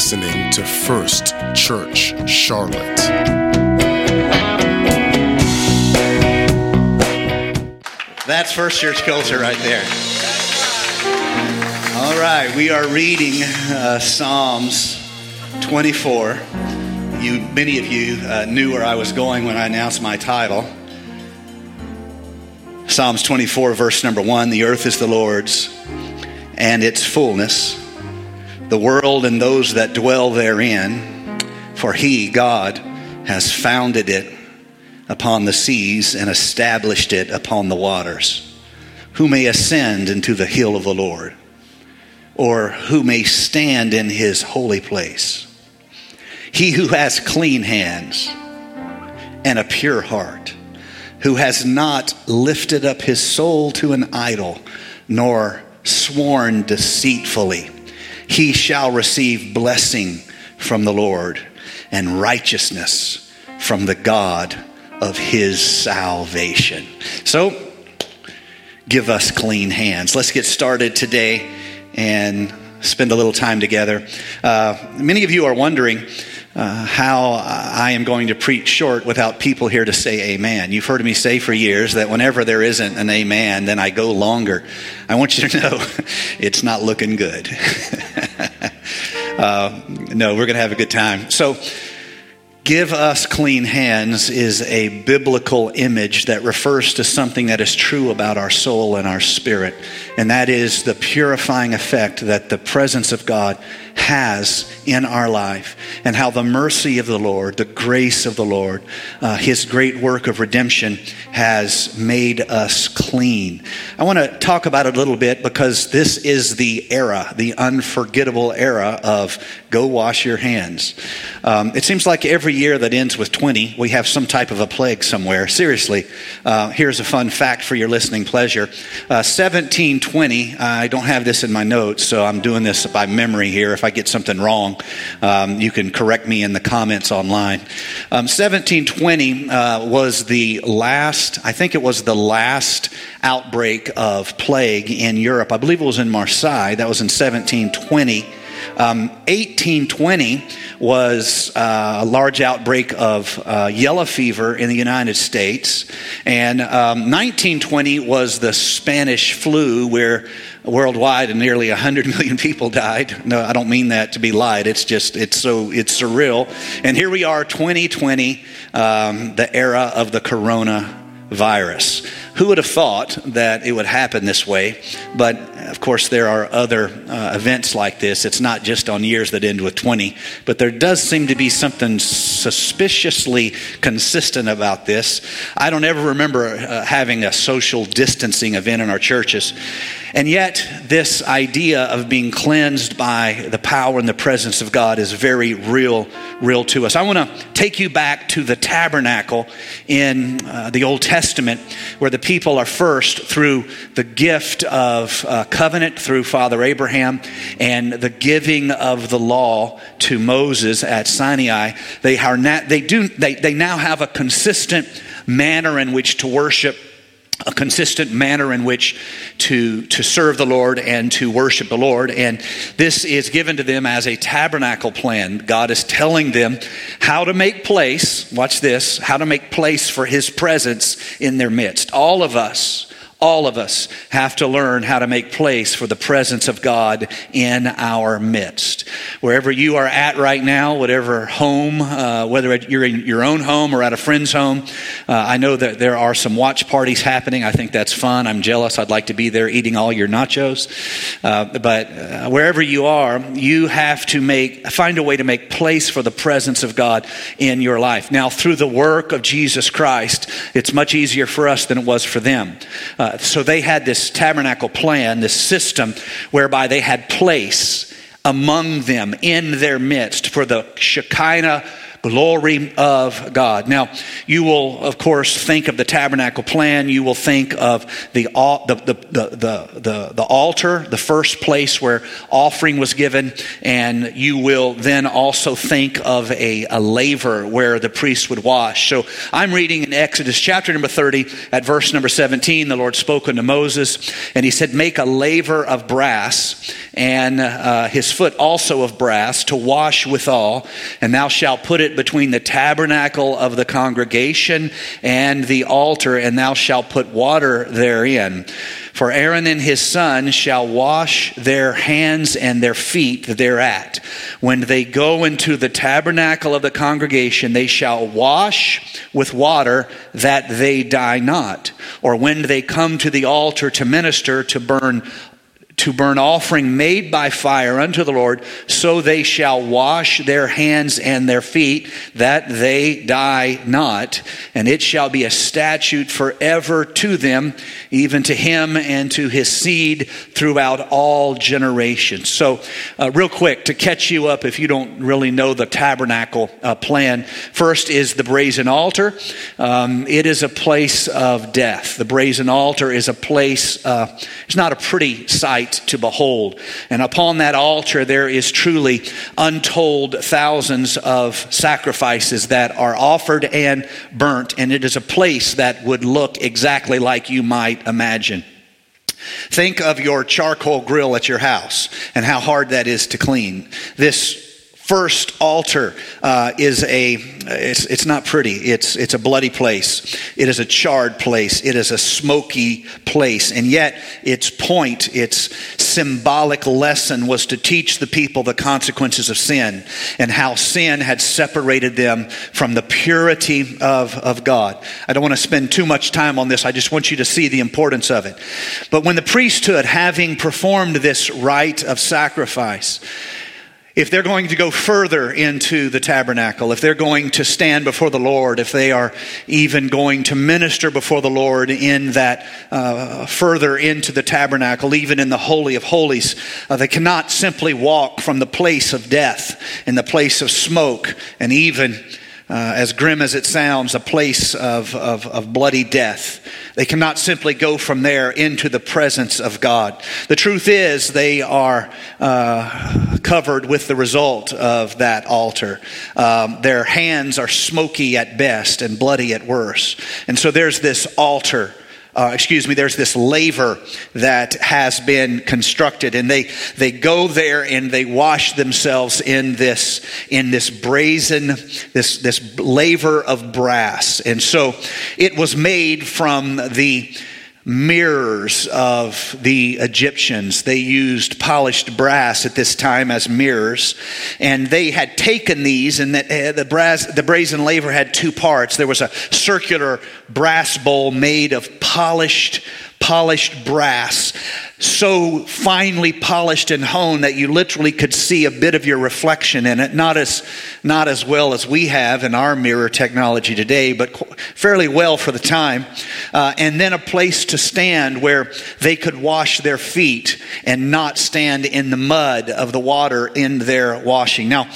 listening to First Church Charlotte. That's First Church culture right there. All right, we are reading uh, Psalms 24. You, many of you uh, knew where I was going when I announced my title. Psalms 24, verse number one The earth is the Lord's and its fullness, the world and those that dwell therein. For he, God, has founded it upon the seas and established it upon the waters. Who may ascend into the hill of the Lord? Or who may stand in his holy place? He who has clean hands and a pure heart, who has not lifted up his soul to an idol, nor sworn deceitfully, he shall receive blessing from the Lord and righteousness from the God of his salvation. So, give us clean hands. Let's get started today and spend a little time together. Uh, many of you are wondering uh, how I am going to preach short without people here to say amen. You've heard me say for years that whenever there isn't an amen, then I go longer. I want you to know it's not looking good. uh, no, we're going to have a good time. So, Give us clean hands is a biblical image that refers to something that is true about our soul and our spirit, and that is the purifying effect that the presence of God has in our life, and how the mercy of the Lord, the grace of the Lord, uh, His great work of redemption has made us clean. I want to talk about it a little bit because this is the era, the unforgettable era of go wash your hands. Um, it seems like every year that ends with 20, we have some type of a plague somewhere. Seriously, uh, here's a fun fact for your listening pleasure. Uh, 1720, I don't have this in my notes, so I'm doing this by memory here. If I get something wrong, um, you can correct me in the comments online. Um, 1720 uh, was the last, I think it was the last outbreak of plague in Europe. I believe it was in Marseille. That was in 1720. Um, 1820 was uh, a large outbreak of uh, yellow fever in the United States. And um, 1920 was the Spanish flu, where worldwide and nearly 100 million people died. No, I don't mean that to be lied. It's just, it's so, it's surreal. And here we are, 2020, um, the era of the coronavirus. Who would have thought that it would happen this way? But of course, there are other uh, events like this. It's not just on years that end with 20, but there does seem to be something suspiciously consistent about this. I don't ever remember uh, having a social distancing event in our churches. And yet, this idea of being cleansed by the power and the presence of God is very real, real to us. I want to take you back to the tabernacle in uh, the Old Testament, where the people are first through the gift of uh, covenant through Father Abraham and the giving of the law to Moses at Sinai. They are not, they do they, they now have a consistent manner in which to worship a consistent manner in which to, to serve the Lord and to worship the Lord. And this is given to them as a tabernacle plan. God is telling them how to make place, watch this, how to make place for His presence in their midst. All of us all of us have to learn how to make place for the presence of God in our midst. Wherever you are at right now, whatever home, uh, whether you're in your own home or at a friend's home, uh, I know that there are some watch parties happening. I think that's fun. I'm jealous. I'd like to be there eating all your nachos. Uh, but uh, wherever you are, you have to make find a way to make place for the presence of God in your life. Now, through the work of Jesus Christ, it's much easier for us than it was for them. Uh, so they had this tabernacle plan, this system whereby they had place among them in their midst for the Shekinah glory of God. Now, you will, of course, think of the tabernacle plan. You will think of the, the, the, the, the, altar, the first place where offering was given, and you will then also think of a, a laver where the priest would wash. So I'm reading in Exodus chapter number 30 at verse number 17. The Lord spoke unto Moses, and he said, Make a laver of brass, and uh, his foot also of brass, to wash withal, and thou shalt put it between the tabernacle of the congregation and the altar, and thou shalt put water therein. For Aaron and his son shall wash their hands and their feet thereat. When they go into the tabernacle of the congregation, they shall wash with water that they die not. Or when they come to the altar to minister, to burn to burn offering made by fire unto the Lord, so they shall wash their hands and their feet, that they die not. And it shall be a statute forever to them, even to him and to his seed throughout all generations. So, uh, real quick, to catch you up if you don't really know the tabernacle uh, plan, first is the brazen altar. Um, it is a place of death. The brazen altar is a place, uh, it's not a pretty sight to behold. And upon that altar, there is truly untold thousands of sacrifices that are offered and burnt. And it is a place that would look exactly like you might imagine. Think of your charcoal grill at your house and how hard that is to clean. This first altar uh, is a it's, it's not pretty. It's, it's a bloody place. It is a charred place. It is a smoky place. And yet its point its symbolic lesson was to teach the people the consequences of sin and how sin had separated them from the purity of, of god. I don't want to spend too much time on this. I just want you to see the importance of it. But when the priesthood having performed this rite of sacrifice if they're going to go further into the tabernacle, if they're going to stand before the Lord, if they are even going to minister before the Lord in that uh, further into the tabernacle, even in the Holy of Holies, uh, they cannot simply walk from the place of death and the place of smoke and even uh, as grim as it sounds, a place of, of, of, bloody death. They cannot simply go from there into the presence of God. The truth is, they are uh, covered with the result of that altar. Um, their hands are smoky at best and bloody at worst. And so there's this altar uh, excuse me, there's this laver that has been constructed, and they they go there and they wash themselves in this in this brazen this this laver of brass, and so it was made from the mirrors of the Egyptians. They used polished brass at this time as mirrors, and they had taken these, and the, uh, the, brass, the brazen laver had two parts. There was a circular brass bowl made of polished polished brass, so finely polished and honed that you literally could see a bit of your reflection in it. Not as, not as well as we have in our mirror technology today, but fairly well for the time. Uh, and then a place to stand where they could wash their feet and not stand in the mud of the water in their washing. Now,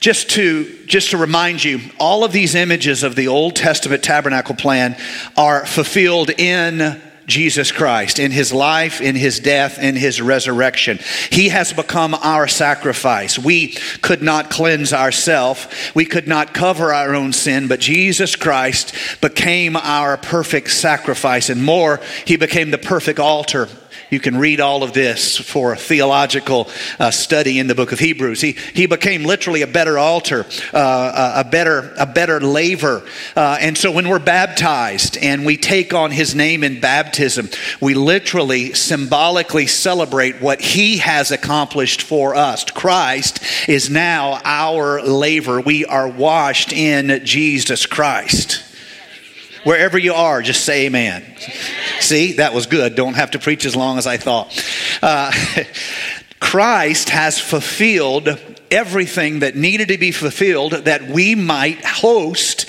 just to just to remind you all of these images of the old testament tabernacle plan are fulfilled in Jesus Christ, in his life, in his death, in his resurrection. He has become our sacrifice. We could not cleanse ourselves, we could not cover our own sin, but Jesus Christ became our perfect sacrifice. And more, he became the perfect altar you can read all of this for a theological uh, study in the book of Hebrews. He, he became literally a better altar, uh, a, better, a better laver. Uh, and so when we're baptized and we take on his name in baptism, we literally symbolically celebrate what he has accomplished for us. Christ is now our laver. We are washed in Jesus Christ. Wherever you are, just say amen. See, that was good. Don't have to preach as long as I thought. Uh, Christ has fulfilled everything that needed to be fulfilled that we might host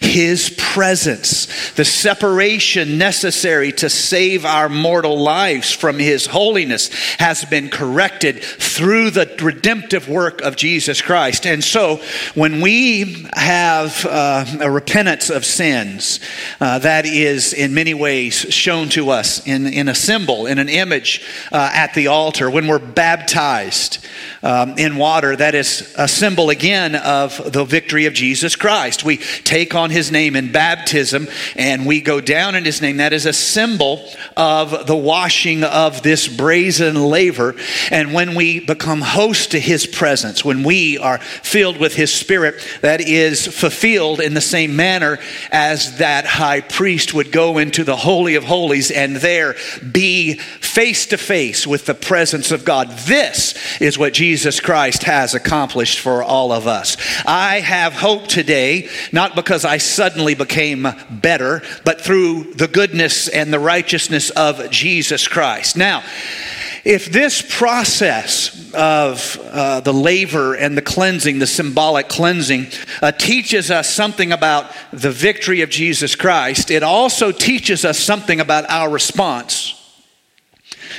His presence, the separation necessary to save our mortal lives from His holiness has been corrected through the redemptive work of Jesus Christ. And so, when we have uh, a repentance of sins, uh, that is in many ways shown to us in, in a symbol, in an image uh, at the altar. When we're baptized um, in water, that is a symbol again of the victory of Jesus Christ. We take on his name in baptism and we go down in his name. That is a symbol of the washing of this brazen laver. And when we become host to his presence, when we are filled with his spirit, that is fulfilled in the same manner as that high priest would go into the Holy of Holies and there be face to face with the presence of God. This is what Jesus Christ has accomplished for all of us. I have hope today, not because I suddenly became better, but through the goodness and the righteousness of Jesus Christ. Now, if this process of uh, the laver and the cleansing, the symbolic cleansing, uh, teaches us something about the victory of Jesus Christ, it also teaches us something about our response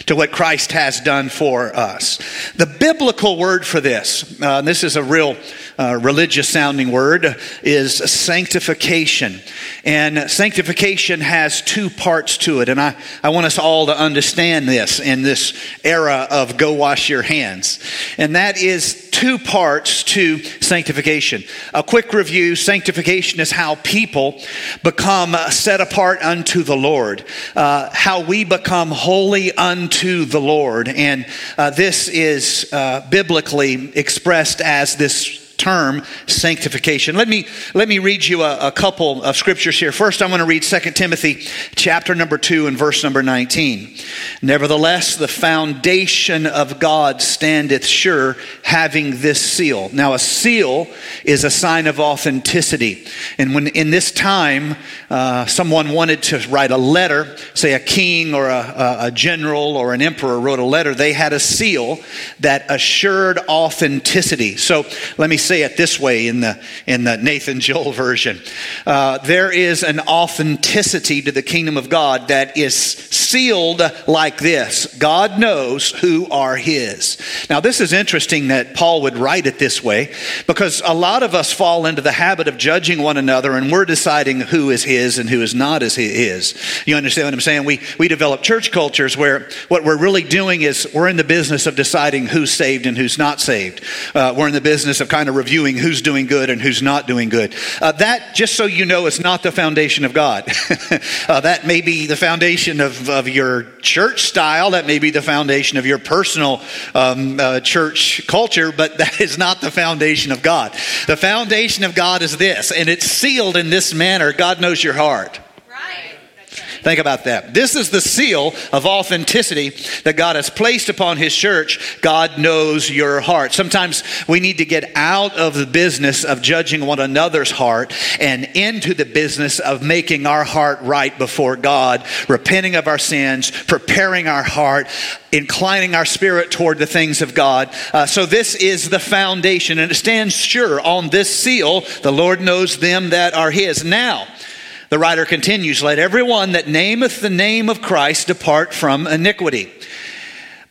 to what Christ has done for us. The biblical word for this, uh, this is a real uh, religious sounding word, is sanctification. And sanctification has two parts to it. And I, I want us all to understand this in this era of go wash your hands. And that is two parts to sanctification. A quick review sanctification is how people become set apart unto the Lord, uh, how we become holy unto the Lord. And uh, this is uh, biblically expressed as this term sanctification. Let me, let me read you a, a couple of scriptures here. First, I'm going to read 2 Timothy chapter number 2 and verse number 19. Nevertheless, the foundation of God standeth sure, having this seal. Now, a seal is a sign of authenticity. And when in this time, uh, someone wanted to write a letter, say a king or a, a general or an emperor wrote a letter, they had a seal that assured authenticity. So let me say it this way in the, in the Nathan Joel version. Uh, there is an authenticity to the kingdom of God that is sealed like this God knows who are his. Now, this is interesting that Paul would write it this way because a lot of us fall into the habit of judging one another and we're deciding who is his and who is not as his. You understand what I'm saying? We, we develop church cultures where what we're really doing is we're in the business of deciding who's saved and who's not saved. Uh, we're in the business of kind of reviewing who's doing good and who's not doing good. Uh, that, just so you know, is not the foundation of God. uh, that may be the foundation of, of your church style, that may be the foundation of your personal um, uh, church culture, but that is not the foundation of God. The foundation of God is this, and it's sealed in this manner God knows your heart. Think about that. This is the seal of authenticity that God has placed upon His church. God knows your heart. Sometimes we need to get out of the business of judging one another's heart and into the business of making our heart right before God, repenting of our sins, preparing our heart, inclining our spirit toward the things of God. Uh, so this is the foundation, and it stands sure on this seal. The Lord knows them that are His. Now, the writer continues, Let everyone that nameth the name of Christ depart from iniquity.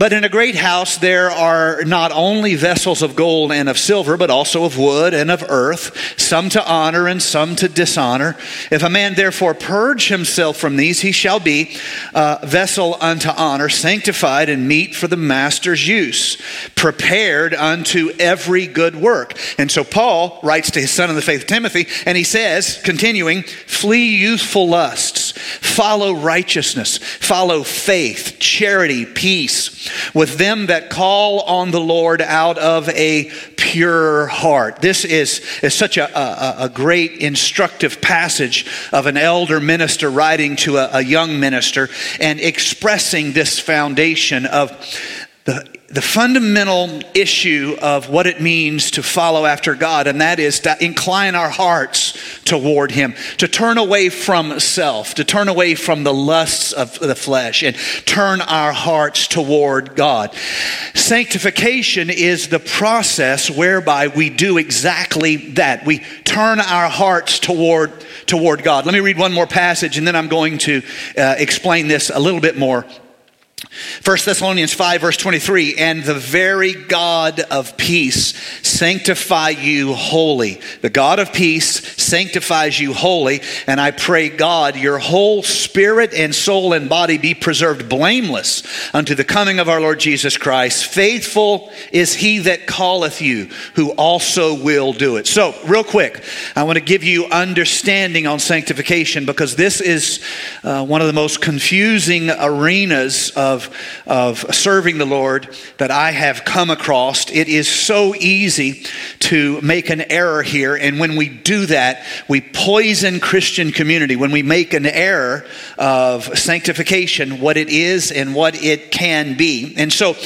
But in a great house there are not only vessels of gold and of silver, but also of wood and of earth, some to honor and some to dishonor. If a man therefore purge himself from these, he shall be a vessel unto honor, sanctified and meet for the master's use, prepared unto every good work. And so Paul writes to his son in the faith, Timothy, and he says, continuing, flee youthful lusts, follow righteousness, follow faith, charity, peace with them that call on the Lord out of a pure heart. This is, is such a, a, a great instructive passage of an elder minister writing to a, a young minister and expressing this foundation of the the fundamental issue of what it means to follow after God, and that is to incline our hearts toward Him, to turn away from self, to turn away from the lusts of the flesh, and turn our hearts toward God. Sanctification is the process whereby we do exactly that. We turn our hearts toward, toward God. Let me read one more passage, and then I'm going to uh, explain this a little bit more 1 Thessalonians 5, verse 23, and the very God of peace sanctify you wholly. The God of peace sanctifies you wholly, and I pray, God, your whole spirit and soul and body be preserved blameless unto the coming of our Lord Jesus Christ. Faithful is he that calleth you, who also will do it. So, real quick, I want to give you understanding on sanctification because this is uh, one of the most confusing arenas of of serving the Lord that I have come across. It is so easy to make an error here. And when we do that, we poison Christian community. When we make an error of sanctification, what it is and what it can be. And so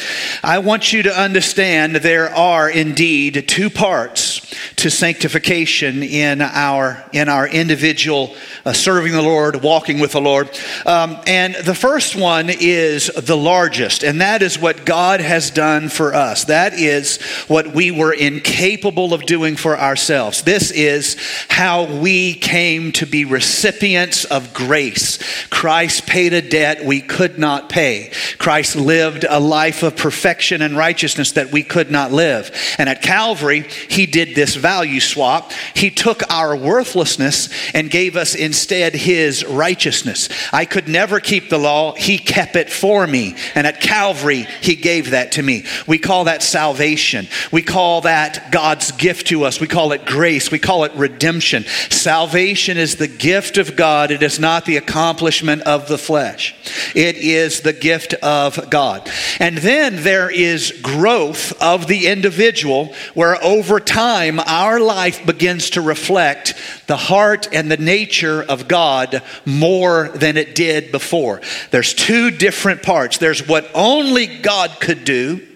I want you to understand there are indeed two parts to sanctification in our, in our individual uh, serving the Lord, walking with the Lord. Um, and the first one is the largest, and that is what God has done for us. That is what we were incapable of doing for ourselves. This is how we came to be recipients of grace. Christ paid a debt we could not pay. Christ lived a life of perfection and righteousness that we could not live. And at Calvary, He did this value swap. He took our worthlessness and gave us instead His righteousness. I could never keep the law, He kept it for me. And at Calvary, He gave that to me. We call that salvation. We call that God's gift to us. We call it grace. We call it redemption. Salvation is the gift of God, it is not the accomplishment of the flesh. It is the gift of God. And then there is growth of the individual where over time our life begins to reflect the heart and the nature of God more than it did before. There's two different parts. There's what only God could do,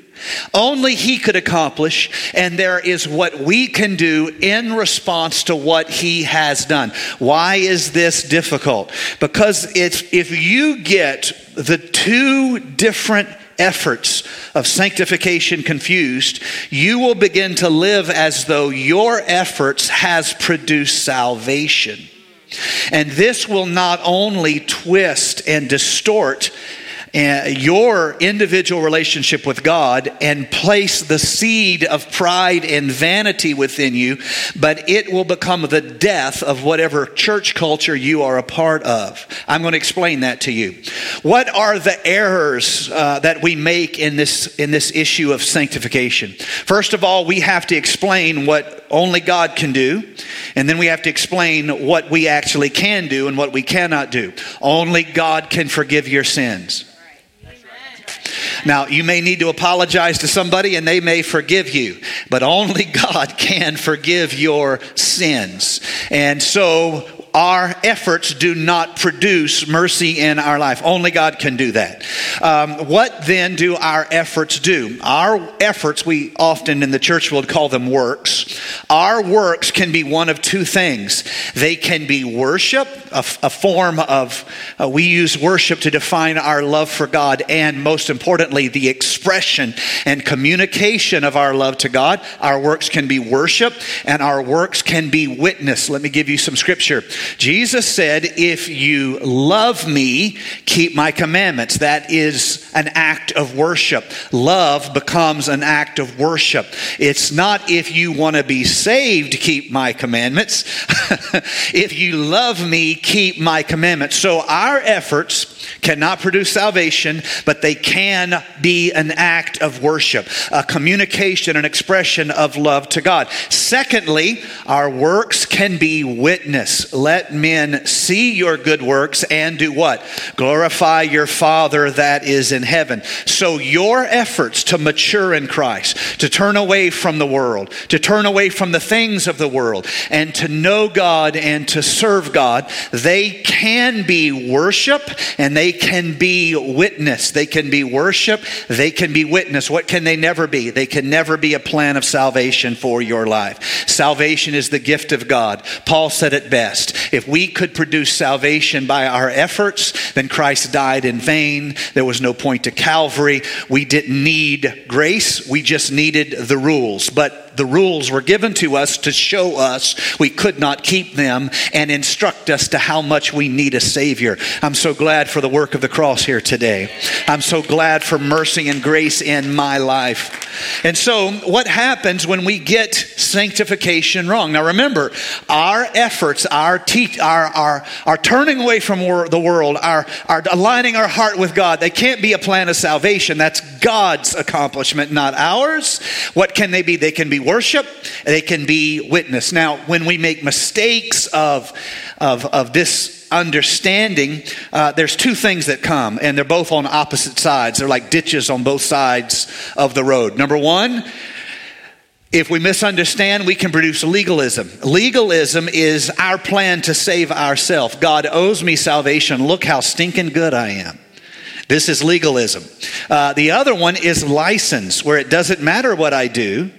only He could accomplish, and there is what we can do in response to what He has done. Why is this difficult? Because it's, if you get the two different efforts of sanctification confused, you will begin to live as though your efforts has produced salvation. And this will not only twist and distort your individual relationship with God and place the seed of pride and vanity within you, but it will become the death of whatever church culture you are a part of. I'm going to explain that to you. What are the errors uh, that we make in this in this issue of sanctification? First of all, we have to explain what only God can do, and then we have to explain what we actually can do and what we cannot do. Only God can forgive your sins. Now, you may need to apologize to somebody and they may forgive you, but only God can forgive your sins. And so our efforts do not produce mercy in our life. Only God can do that. Um, what then do our efforts do? Our efforts, we often in the church world call them works. Our works can be one of two things. They can be worship, a, a form of, uh, we use worship to define our love for God, and most importantly, the expression and communication of our love to God. Our works can be worship, and our works can be witness. Let me give you some scripture. Jesus said, If you love me, keep my commandments. That is an act of worship. Love becomes an act of worship. It's not if you want to be saved, keep my commandments. if you love me, keep my commandments. So our efforts cannot produce salvation, but they can be an act of worship, a communication, an expression of love to God. Secondly, our works can be witness let men see your good works and do what? Glorify your Father that is in heaven. So your efforts to mature in Christ, to turn away from the world, to turn away from the things of the world, and to know God and to serve God, they can be worship and they can be witness. They can be worship, they can be witness. What can they never be? They can never be a plan of salvation for your life. Salvation is the gift of God. Paul said it best. If we could produce salvation by our efforts, then Christ died in vain. There was no point to Calvary. We didn't need grace, we just needed the rules. But the rules were given to us to show us we could not keep them and instruct us to how much we need a Savior. I'm so glad for the work of the cross here today. I'm so glad for mercy and grace in my life. And so, what happens when we get sanctification wrong? Now, remember, our efforts, our, te- our, our, our turning away from wor- the world, our, our aligning our heart with God, they can't be a plan of salvation. That's God's accomplishment, not ours. What can they be? They can be worship, they can be witness. Now, when we make mistakes of, of, of this understanding, uh, there's two things that come, and they're both on opposite sides. They're like ditches on both sides of the road. Number one, if we misunderstand, we can produce legalism. Legalism is our plan to save ourselves. God owes me salvation. Look how stinking good I am. This is legalism. Uh, the other one is license, where it doesn't matter what I do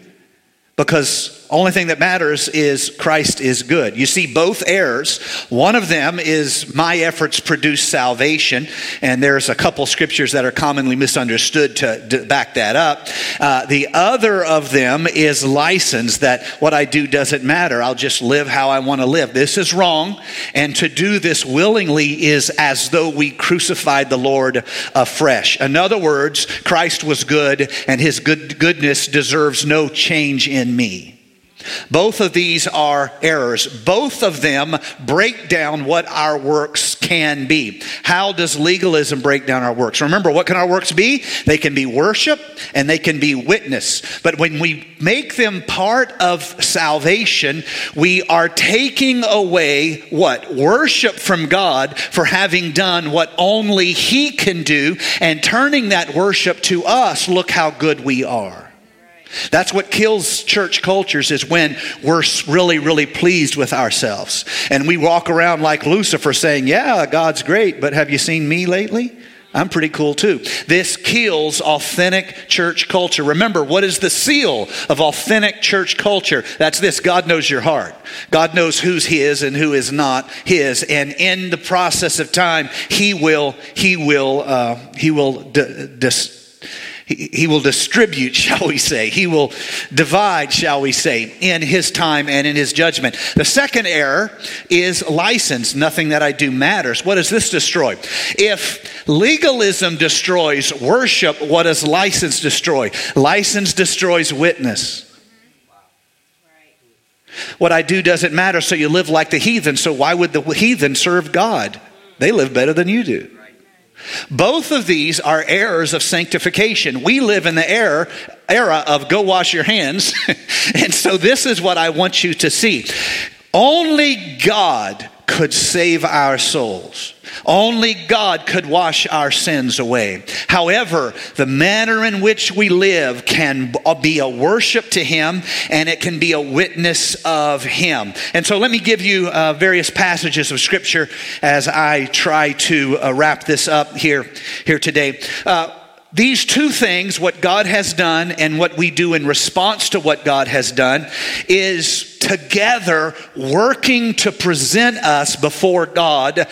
because only thing that matters is Christ is good. You see both errors. One of them is my efforts produce salvation, and there's a couple scriptures that are commonly misunderstood to, back that up. Uh, the other of them is license, that what I do doesn't matter. I'll just live how I want to live. This is wrong, and to do this willingly is as though we crucified the Lord afresh. In other words, Christ was good, and his good, goodness deserves no change in me. Both of these are errors. Both of them break down what our works can be. How does legalism break down our works? Remember, what can our works be? They can be worship and they can be witness. But when we make them part of salvation, we are taking away what? Worship from God for having done what only He can do and turning that worship to us. Look how good we are. That's what kills church cultures is when we're really, really pleased with ourselves. And we walk around like Lucifer saying, Yeah, God's great, but have you seen me lately? I'm pretty cool too. This kills authentic church culture. Remember, what is the seal of authentic church culture? That's this God knows your heart. God knows who's His and who is not His. And in the process of time, He will, He will, uh, He will dis- he, will distribute, shall we say. He will divide, shall we say, in his time and in his judgment. The second error is license. Nothing that I do matters. What does this destroy? If legalism destroys worship, what does license destroy? License destroys witness. What I do doesn't matter, so you live like the heathen. So why would the heathen serve God? They live better than you do. Both of these are errors of sanctification. We live in the era, era of go wash your hands. and so this is what I want you to see. Only God could save our souls. Only God could wash our sins away. However, the manner in which we live can be a worship to Him and it can be a witness of Him. And so let me give you uh, various passages of Scripture as I try to uh, wrap this up here, here today. Uh, these two things, what God has done and what we do in response to what God has done, is together working to present us before God.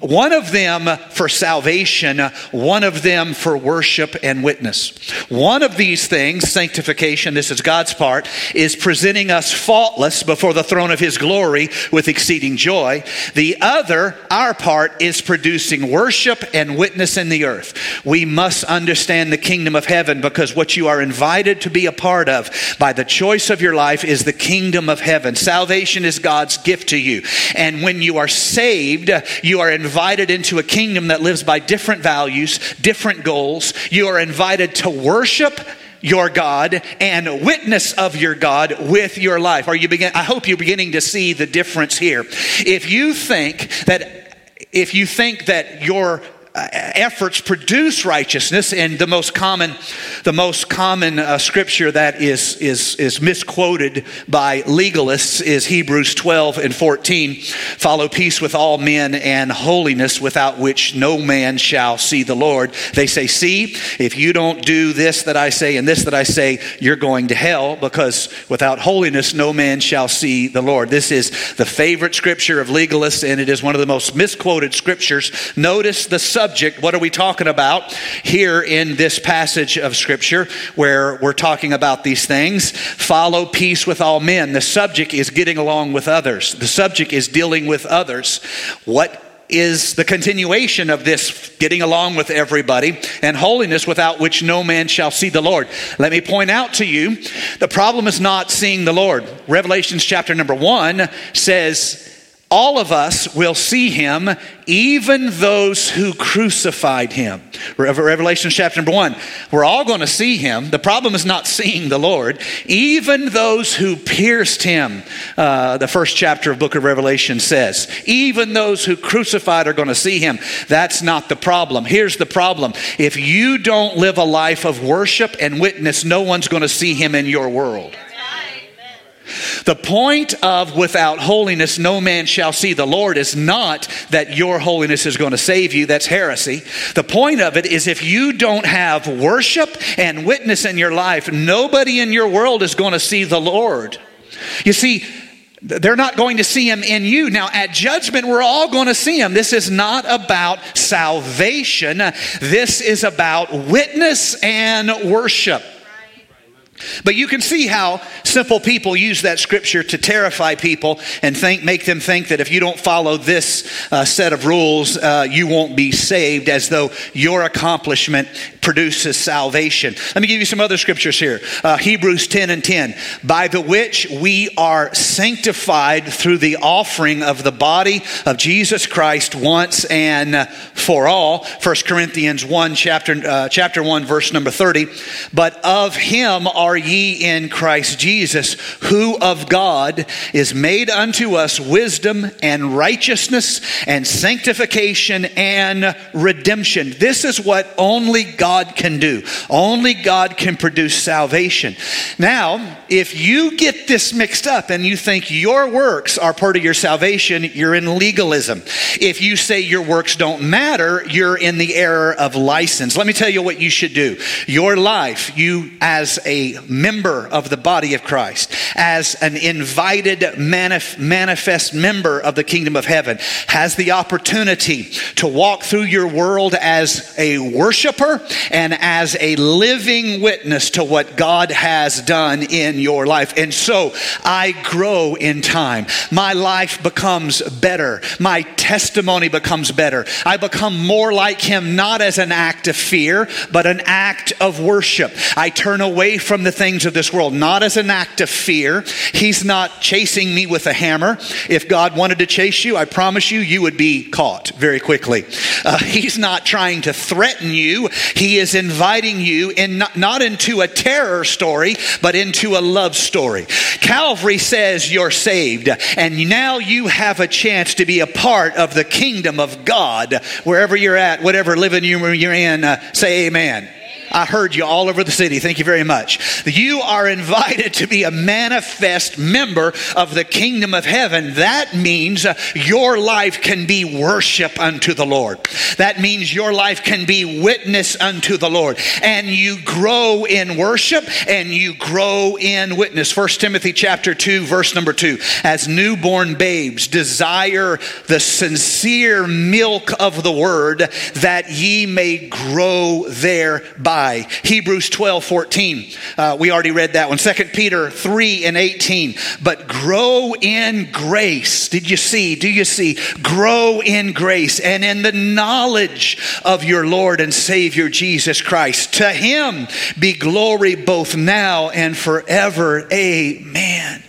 One of them for salvation, one of them for worship and witness. One of these things, sanctification, this is God's part, is presenting us faultless before the throne of His glory with exceeding joy. The other, our part, is producing worship and witness in the earth. We must understand the kingdom of heaven because what you are invited to be a part of by the choice of your life is the kingdom of heaven. Salvation is God's gift to you. And when you are saved, you are invited into a kingdom that lives by different values, different goals. You are invited to worship your God and witness of your God with your life. Are you begin I hope you're beginning to see the difference here. If you think that if you think that your efforts produce righteousness and the most common the most common uh, scripture that is is is misquoted by legalists is Hebrews 12 and 14 follow peace with all men and holiness without which no man shall see the Lord. They say see if you don't do this that I say and this that I say you're going to hell because without holiness no man shall see the Lord. This is the favorite scripture of legalists and it is one of the most misquoted scriptures. Notice the subject. What are we talking about here in this passage of Scripture where we're talking about these things? Follow peace with all men. The subject is getting along with others, the subject is dealing with others. What is the continuation of this getting along with everybody and holiness without which no man shall see the Lord. Let me point out to you the problem is not seeing the Lord. Revelations chapter number one says, all of us will see him, even those who crucified him. Revelation chapter number one. We're all going to see him. The problem is not seeing the Lord. Even those who pierced him, uh, the first chapter of book of Revelation says. Even those who crucified are going to see him. That's not the problem. Here's the problem. If you don't live a life of worship and witness, no one's going to see him in your world. The point of without holiness no man shall see the Lord is not that your holiness is going to save you. That's heresy. The point of it is if you don't have worship and witness in your life, nobody in your world is going to see the Lord. You see, they're not going to see him in you. Now, at judgment, we're all going to see him. This is not about salvation. This is about witness and worship. But you can see how simple people use that scripture to terrify people and think, make them think that if you don't follow this uh, set of rules, uh, you won't be saved, as though your accomplishment produces salvation. Let me give you some other scriptures here uh, Hebrews 10 and 10. By the which we are sanctified through the offering of the body of Jesus Christ once and for all. 1 Corinthians 1, chapter, uh, chapter 1, verse number 30. But of him are ye in Christ Jesus, who of God is made unto us wisdom and righteousness and sanctification and redemption. This is what only God can do. Only God can produce salvation. Now, if you get this mixed up and you think your works are part of your salvation, you're in legalism. If you say your works don't matter, you're in the error of license. Let me tell you what you should do. Your life, you as a member of the body of Christ, as an invited manif- manifest member of the kingdom of heaven, has the opportunity to walk through your world as a worshiper and as a living witness to what God has done in your life. And so I grow in time. My life becomes better. My testimony becomes better. I become more like Him, not as an act of fear, but an act of worship. I turn away from the things of this world, not as an act of fear. He's not chasing me with a hammer. If God wanted to chase you, I promise you, you would be caught very quickly. Uh, he's not trying to threaten you. He is inviting you in not, not into a terror story, but into a love story. Calvary says you're saved, and now you have a chance to be a part of the kingdom of God wherever you're at, whatever living room you're in. Uh, say amen. I heard you all over the city. Thank you very much. You are invited to be a manifest member of the kingdom of heaven. That means uh, your life can be worship unto the Lord. That means your life can be witness unto the Lord. And you grow in worship and you grow in witness. First Timothy chapter 2 verse number 2. As newborn babes desire the sincere milk of the word that ye may grow thereby Hebrews 12, 14. Uh, we already read that one. 2 Peter 3 and 18. But grow in grace. Did you see? Do you see? Grow in grace and in the knowledge of your Lord and Savior Jesus Christ. To him be glory both now and forever. Amen.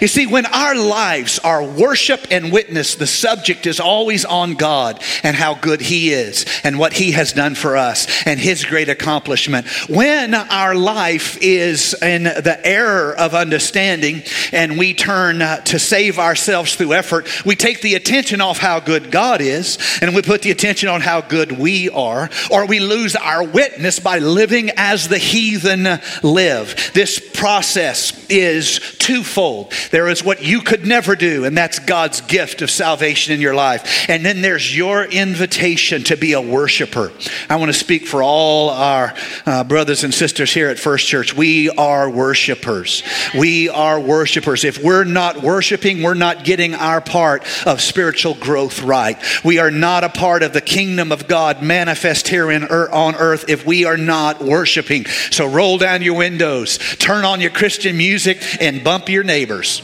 You see, when our lives are worship and witness, the subject is always on God and how good He is and what He has done for us and His great accomplishment. When our life is in the error of understanding and we turn uh, to save ourselves through effort, we take the attention off how good God is and we put the attention on how good we are, or we lose our witness by living as the heathen live. This process is twofold there is what you could never do, and that's God's gift of salvation in your life. And then there's your invitation to be a worshiper. I want to speak for all our uh, brothers and sisters here at First Church. We are worshipers. We are worshipers. If we're not worshiping, we're not getting our part of spiritual growth right. We are not a part of the kingdom of God manifest here in, on earth if we are not worshiping. So roll down your windows, turn on your Christian music, and bump your neighbor neighbors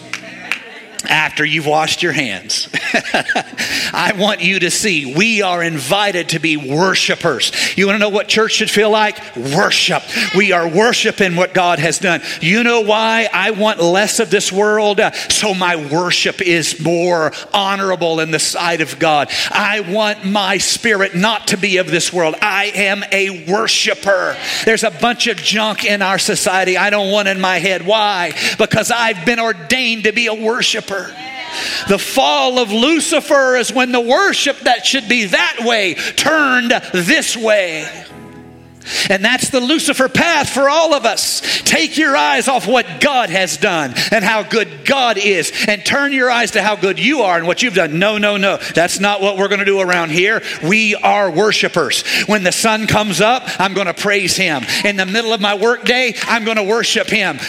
after you've washed your hands. I want you to see we are invited to be worshipers. You want to know what church should feel like? Worship. We are worshiping what God has done. You know why I want less of this world? So my worship is more honorable in the sight of God. I want my spirit not to be of this world. I am a worshiper. There's a bunch of junk in our society I don't want in my head. Why? Because I've been ordained to be a worshiper. Lucifer. The fall of Lucifer is when the worship that should be that way turned this way. And that's the Lucifer path for all of us. Take your eyes off what God has done and how good God is, and turn your eyes to how good you are and what you've done. No, no, no. That's not what we're going to do around here. We are worshipers. When the sun comes up, I'm going to praise Him. In the middle of my workday, I'm going to worship Him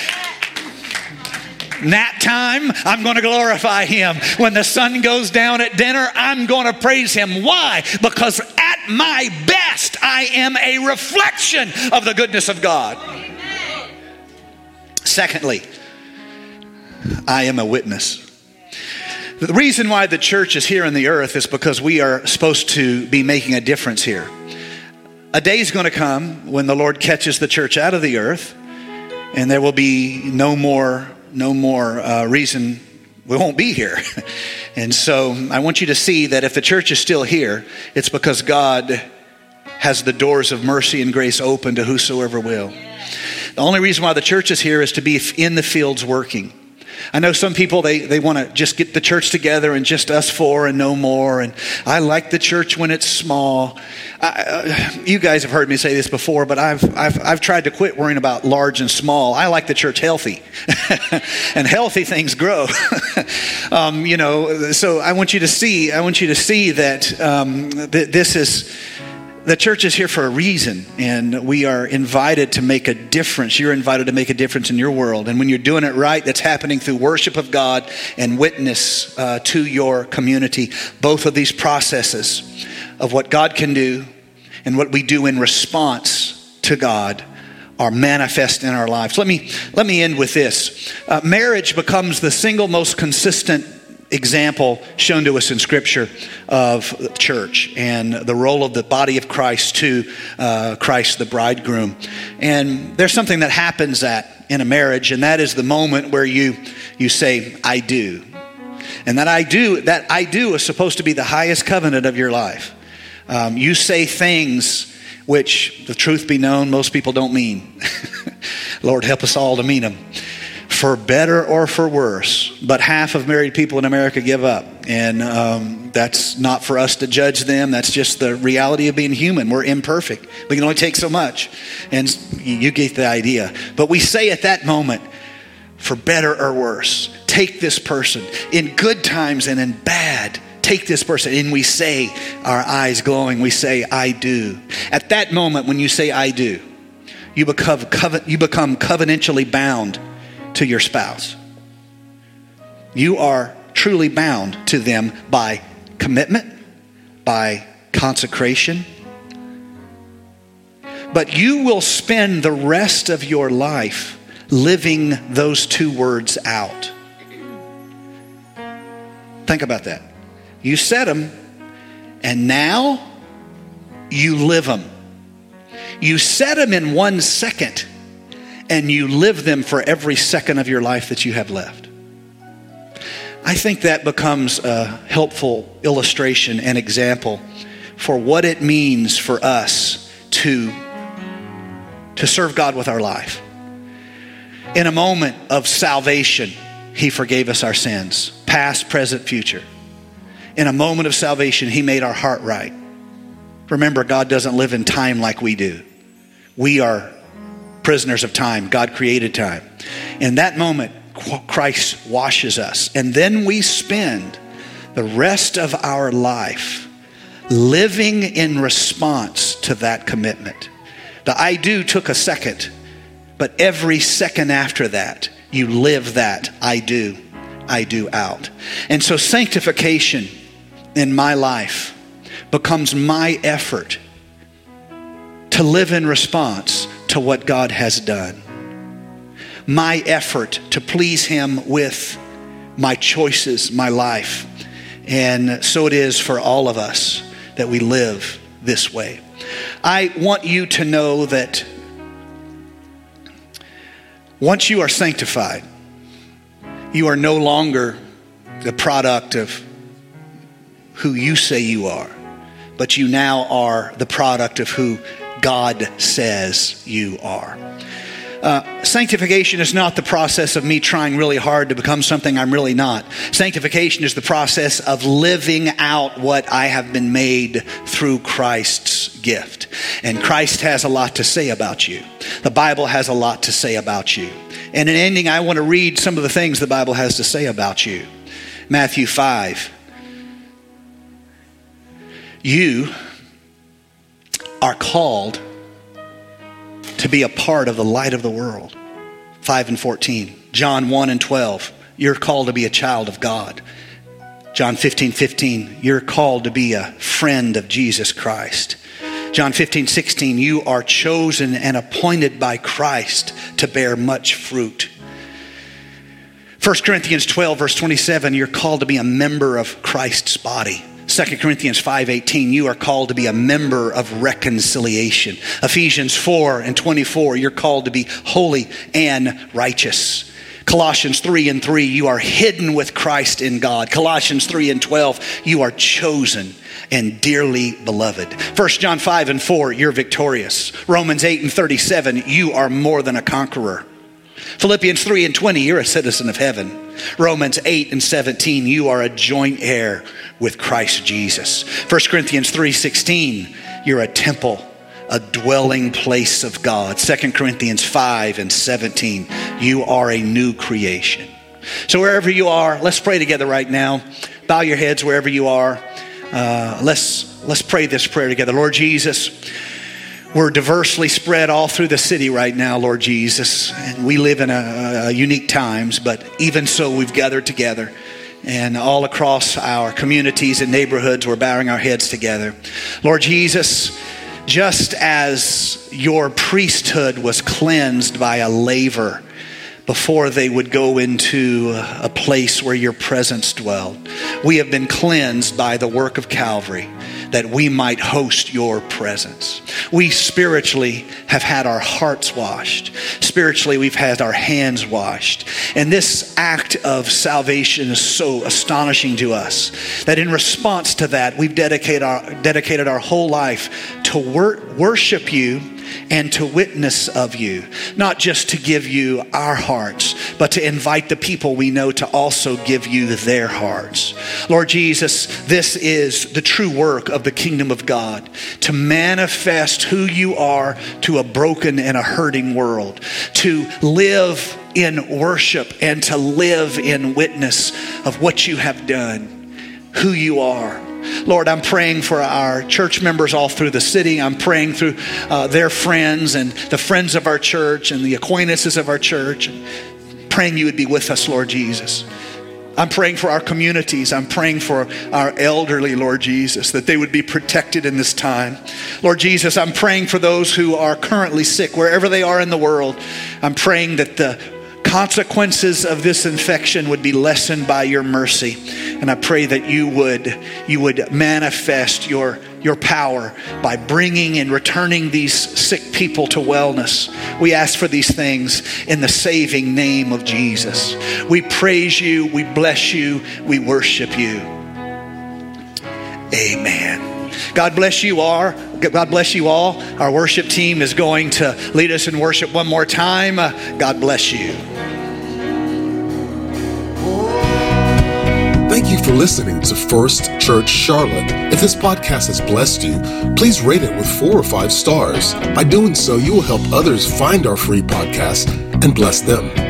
nap time, I'm going to glorify him. When the sun goes down at dinner, I'm going to praise him. Why? Because at my best, I am a reflection of the goodness of God. Amen. Secondly, I am a witness. The reason why the church is here on the earth is because we are supposed to be making a difference here. A day is going to come when the Lord catches the church out of the earth, and there will be no more no more uh, reason we won't be here. and so I want you to see that if the church is still here, it's because God has the doors of mercy and grace open to whosoever will. The only reason why the church is here is to be in the fields working. I know some people, they, they want to just get the church together and just us four and no more. And I like the church when it's small. I, uh, you guys have heard me say this before, but I've, I've, I've tried to quit worrying about large and small. I like the church healthy. and healthy things grow. um, you know, so I want you to see, I want you to see that um, th- this is the church is here for a reason, and we are invited to make a difference. You're invited to make a difference in your world. And when you're doing it right, that's happening through worship of God and witness uh, to your community. Both of these processes of what God can do and what we do in response to God are manifest in our lives. Let me, let me end with this. Uh, marriage becomes the single most consistent example shown to us in Scripture of church and the role of the body of Christ to uh, Christ, the bridegroom. And there's something that happens that in a marriage, and that is the moment where you you say, "I do," and that "I do" that "I do" is supposed to be the highest covenant of your life. Um, you say things which, the truth be known, most people don't mean. Lord, help us all to mean them for better or for worse. But half of married people in America give up. And um, that's not for us to judge them. That's just the reality of being human. We're imperfect. We can only take so much. And you get the idea. But we say at that moment, for better or worse, take this person in good times and in bad. Take this person, and we say, our eyes glowing, we say, I do. At that moment, when you say, I do, you become, you become covenantally bound to your spouse. You are truly bound to them by commitment, by consecration. But you will spend the rest of your life living those two words out. Think about that. You said them, and now you live them. You said them in one second and you live them for every second of your life that you have left. I think that becomes a helpful illustration and example for what it means for us to, to serve God with our life. In a moment of salvation, He forgave us our sins, past, present, future. In a moment of salvation, He made our heart right. Remember, God doesn't live in time like we do. We are prisoners of time. God created time. In that moment, Christ washes us. And then we spend the rest of our life living in response to that commitment. The I do took a second, but every second after that, you live that I do, I do out. And so sanctification in my life becomes my effort to live in response to what God has done. My effort to please Him with my choices, my life. And so it is for all of us that we live this way. I want you to know that once you are sanctified, you are no longer the product of who you say you are, but you now are the product of who God says you are. Uh, sanctification is not the process of me trying really hard to become something I'm really not. Sanctification is the process of living out what I have been made through Christ's gift. And Christ has a lot to say about you. The Bible has a lot to say about you. And in ending, I want to read some of the things the Bible has to say about you. Matthew 5. You are called to be a part of the light of the world. 5 and 14. John 1 and 12. You're called to be a child of God. John 15, 15. You're called to be a friend of Jesus Christ. John 15, 16. You are chosen and appointed by Christ to bear much fruit. 1 Corinthians 12, verse 27. You're called to be a member of Christ's body. 2 Corinthians 5:18 you are called to be a member of reconciliation. Ephesians 4 and 24 you're called to be holy and righteous. Colossians 3 and 3 you are hidden with Christ in God. Colossians 3 and 12 you are chosen and dearly beloved. 1 John 5 and 4 you're victorious. Romans 8 and 37 you are more than a conqueror. Philippians 3 and 20, you're a citizen of heaven. Romans 8 and 17, you are a joint heir with Christ Jesus. 1 Corinthians 3 16, you're a temple, a dwelling place of God. 2 Corinthians 5 and 17, you are a new creation. So, wherever you are, let's pray together right now. Bow your heads wherever you are. Uh, let's, let's pray this prayer together. Lord Jesus, we're diversely spread all through the city right now, Lord Jesus. And we live in a, a, unique times, but even so, we've gathered together. And all across our communities and neighborhoods, we're bowing our heads together. Lord Jesus, just as your priesthood was cleansed by a laver before they would go into a place where your presence dwelled, we have been cleansed by the work of Calvary that we might host your presence. We spiritually have had our hearts washed. Spiritually, we've had our hands washed. And this act of salvation is so astonishing to us that in response to that, we've dedicated our, dedicated our whole life to wor- worship you and to witness of you, not just to give you our hearts, but to invite the people we know to also give you their hearts. Lord Jesus, this is the true work of the kingdom of God to manifest who you are to a broken and a hurting world, to live in worship and to live in witness of what you have done, who you are. Lord, I'm praying for our church members all through the city. I'm praying through uh, their friends and the friends of our church and the acquaintances of our church. Praying you would be with us, Lord Jesus. I'm praying for our communities. I'm praying for our elderly, Lord Jesus, that they would be protected in this time. Lord Jesus, I'm praying for those who are currently sick, wherever they are in the world. I'm praying that the consequences of this infection would be lessened by your mercy. And I pray that you would, you would manifest your, your power by bringing and returning these sick people to wellness. We ask for these things in the saving name of Jesus. We praise you, we bless you, we worship you. Amen. God bless you all. God bless you all. Our worship team is going to lead us in worship one more time. Uh, God bless you. Thank you for listening to First Church Charlotte. If this podcast has blessed you, please rate it with four or five stars. By doing so, you will help others find our free podcast and bless them.